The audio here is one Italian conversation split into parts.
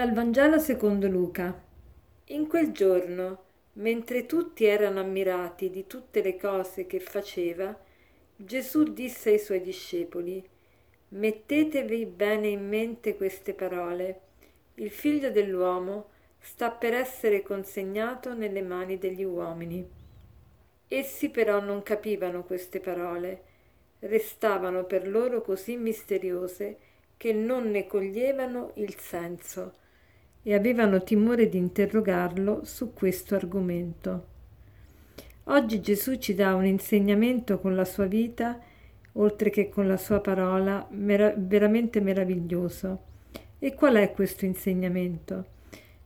Dal Vangelo secondo Luca. In quel giorno, mentre tutti erano ammirati di tutte le cose che faceva, Gesù disse ai suoi discepoli, Mettetevi bene in mente queste parole. Il figlio dell'uomo sta per essere consegnato nelle mani degli uomini. Essi però non capivano queste parole, restavano per loro così misteriose che non ne coglievano il senso e avevano timore di interrogarlo su questo argomento. Oggi Gesù ci dà un insegnamento con la sua vita, oltre che con la sua parola, mera- veramente meraviglioso. E qual è questo insegnamento?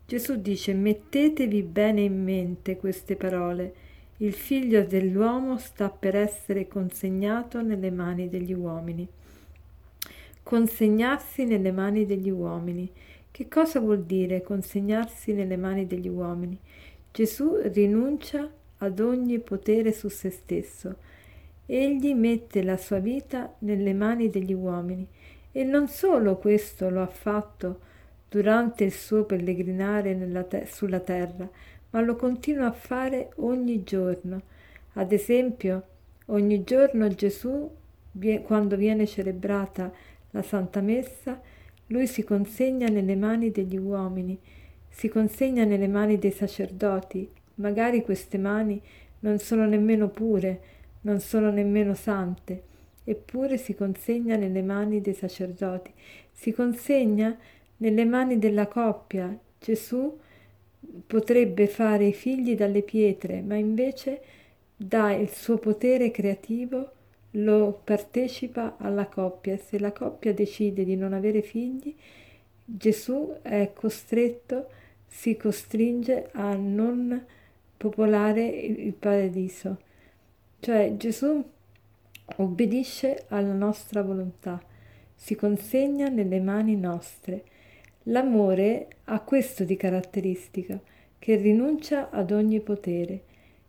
Gesù dice mettetevi bene in mente queste parole. Il figlio dell'uomo sta per essere consegnato nelle mani degli uomini consegnarsi nelle mani degli uomini. Che cosa vuol dire consegnarsi nelle mani degli uomini? Gesù rinuncia ad ogni potere su se stesso. Egli mette la sua vita nelle mani degli uomini e non solo questo lo ha fatto durante il suo pellegrinare te- sulla terra, ma lo continua a fare ogni giorno. Ad esempio, ogni giorno Gesù, quando viene celebrata la Santa Messa, lui si consegna nelle mani degli uomini, si consegna nelle mani dei sacerdoti, magari queste mani non sono nemmeno pure, non sono nemmeno sante, eppure si consegna nelle mani dei sacerdoti, si consegna nelle mani della coppia. Gesù potrebbe fare i figli dalle pietre, ma invece dà il suo potere creativo lo partecipa alla coppia. Se la coppia decide di non avere figli, Gesù è costretto, si costringe a non popolare il paradiso. Cioè Gesù obbedisce alla nostra volontà, si consegna nelle mani nostre. L'amore ha questo di caratteristica, che rinuncia ad ogni potere.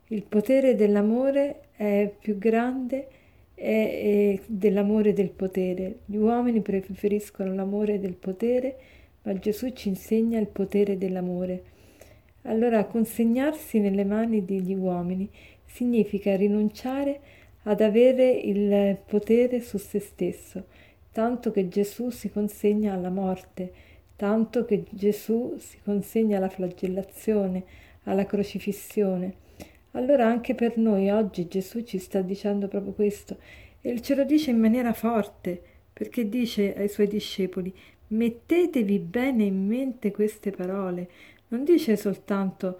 Il potere dell'amore è più grande è, dell'amore e del potere. Gli uomini preferiscono l'amore del potere, ma Gesù ci insegna il potere dell'amore. Allora consegnarsi nelle mani degli uomini significa rinunciare ad avere il potere su se stesso, tanto che Gesù si consegna alla morte, tanto che Gesù si consegna alla flagellazione, alla crocifissione. Allora anche per noi oggi Gesù ci sta dicendo proprio questo. E ce lo dice in maniera forte perché dice ai suoi discepoli mettetevi bene in mente queste parole, non dice soltanto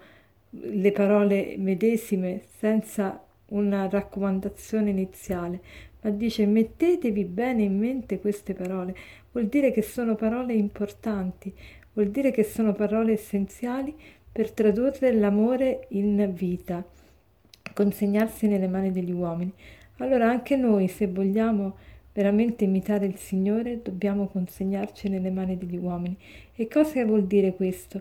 le parole medesime senza una raccomandazione iniziale, ma dice mettetevi bene in mente queste parole, vuol dire che sono parole importanti, vuol dire che sono parole essenziali per tradurre l'amore in vita consegnarsi nelle mani degli uomini. Allora anche noi, se vogliamo veramente imitare il Signore, dobbiamo consegnarci nelle mani degli uomini. E cosa vuol dire questo?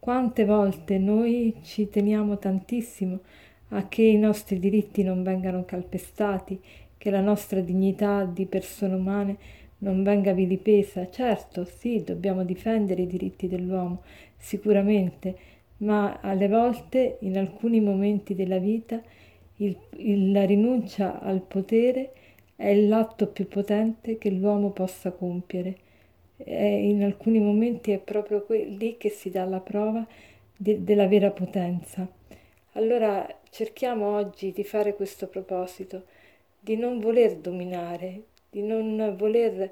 Quante volte noi ci teniamo tantissimo a che i nostri diritti non vengano calpestati, che la nostra dignità di persone umane non venga vilipesa. Certo, sì, dobbiamo difendere i diritti dell'uomo, sicuramente, ma alle volte, in alcuni momenti della vita, il, il, la rinuncia al potere è l'atto più potente che l'uomo possa compiere. E in alcuni momenti è proprio que- lì che si dà la prova de- della vera potenza. Allora cerchiamo oggi di fare questo proposito, di non voler dominare, di non voler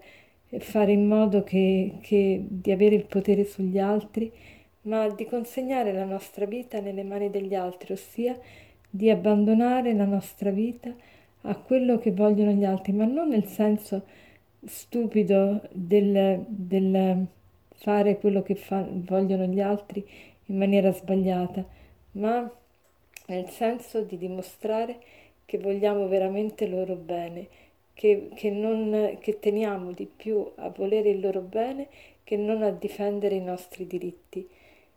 fare in modo che, che di avere il potere sugli altri, ma di consegnare la nostra vita nelle mani degli altri, ossia di abbandonare la nostra vita a quello che vogliono gli altri, ma non nel senso stupido del, del fare quello che fa, vogliono gli altri in maniera sbagliata, ma nel senso di dimostrare che vogliamo veramente loro bene, che, che, non, che teniamo di più a volere il loro bene che non a difendere i nostri diritti.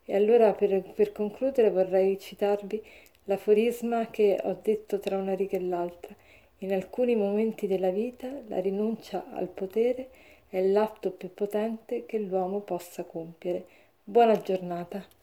E allora per, per concludere vorrei citarvi l'aforisma che ho detto tra una riga e l'altra. In alcuni momenti della vita la rinuncia al potere è l'atto più potente che l'uomo possa compiere. Buona giornata.